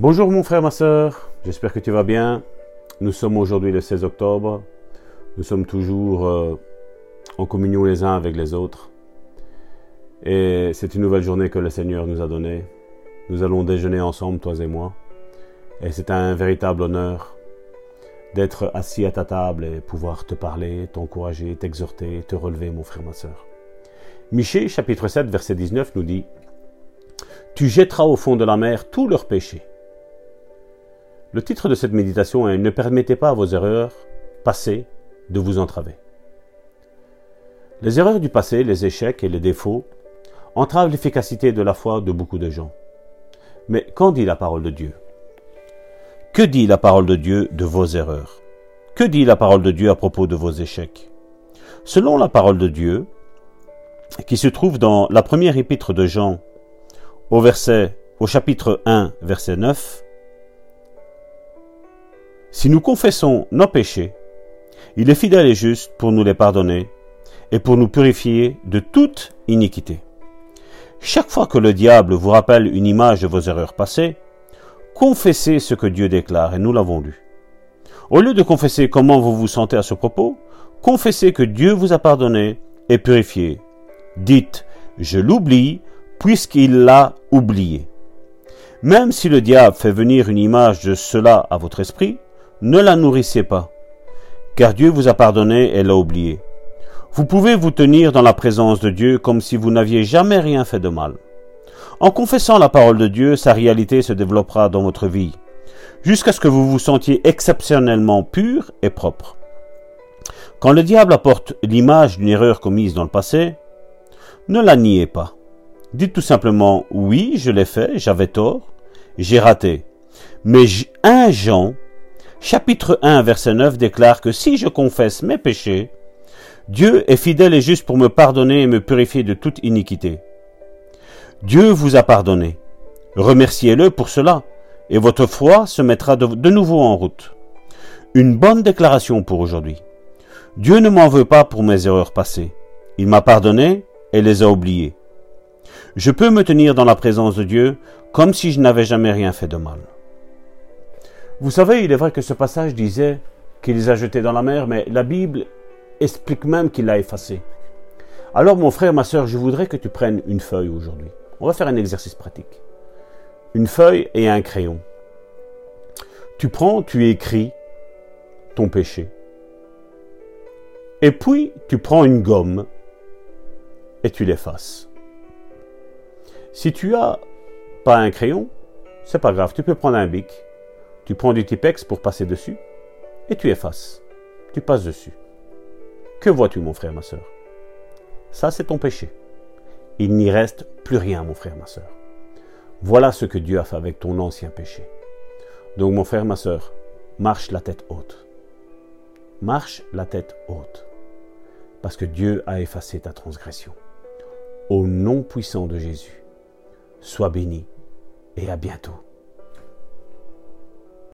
Bonjour mon frère, ma soeur, j'espère que tu vas bien. Nous sommes aujourd'hui le 16 octobre. Nous sommes toujours euh, en communion les uns avec les autres. Et c'est une nouvelle journée que le Seigneur nous a donnée. Nous allons déjeuner ensemble, toi et moi. Et c'est un véritable honneur d'être assis à ta table et pouvoir te parler, t'encourager, t'exhorter, te relever, mon frère, ma soeur. Michée, chapitre 7, verset 19, nous dit Tu jetteras au fond de la mer tous leurs péchés le titre de cette méditation est Ne permettez pas à vos erreurs passées de vous entraver. Les erreurs du passé, les échecs et les défauts entravent l'efficacité de la foi de beaucoup de gens. Mais qu'en dit la parole de Dieu? Que dit la parole de Dieu de vos erreurs? Que dit la parole de Dieu à propos de vos échecs? Selon la parole de Dieu, qui se trouve dans la première épître de Jean, au au chapitre 1, verset 9, si nous confessons nos péchés, il est fidèle et juste pour nous les pardonner et pour nous purifier de toute iniquité. Chaque fois que le diable vous rappelle une image de vos erreurs passées, confessez ce que Dieu déclare, et nous l'avons lu. Au lieu de confesser comment vous vous sentez à ce propos, confessez que Dieu vous a pardonné et purifié. Dites, je l'oublie, puisqu'il l'a oublié. Même si le diable fait venir une image de cela à votre esprit, ne la nourrissez pas, car Dieu vous a pardonné et l'a oublié. Vous pouvez vous tenir dans la présence de Dieu comme si vous n'aviez jamais rien fait de mal. En confessant la parole de Dieu, sa réalité se développera dans votre vie, jusqu'à ce que vous vous sentiez exceptionnellement pur et propre. Quand le diable apporte l'image d'une erreur commise dans le passé, ne la niez pas. Dites tout simplement oui, je l'ai fait, j'avais tort, j'ai raté. Mais un Jean chapitre 1, verset 9 déclare que si je confesse mes péchés, Dieu est fidèle et juste pour me pardonner et me purifier de toute iniquité. Dieu vous a pardonné. Remerciez-le pour cela, et votre foi se mettra de, nouveau en route. Une bonne déclaration pour aujourd'hui. Dieu ne m'en veut pas pour mes erreurs passées. Il m'a pardonné et les a oubliées. Je peux me tenir dans la présence de Dieu comme si je n'avais jamais rien fait de mal. Vous savez, il est vrai que ce passage disait qu'il les a jetés dans la mer, mais la Bible explique même qu'il l'a effacé. Alors mon frère, ma soeur, je voudrais que tu prennes une feuille aujourd'hui. On va faire un exercice pratique. Une feuille et un crayon. Tu prends, tu écris ton péché. Et puis, tu prends une gomme et tu l'effaces. Si tu as pas un crayon, c'est pas grave, tu peux prendre un bic tu prends du Tipex pour passer dessus et tu effaces. Tu passes dessus. Que vois-tu, mon frère, ma soeur Ça, c'est ton péché. Il n'y reste plus rien, mon frère, ma soeur. Voilà ce que Dieu a fait avec ton ancien péché. Donc, mon frère, ma soeur, marche la tête haute. Marche la tête haute. Parce que Dieu a effacé ta transgression. Au nom puissant de Jésus, sois béni et à bientôt.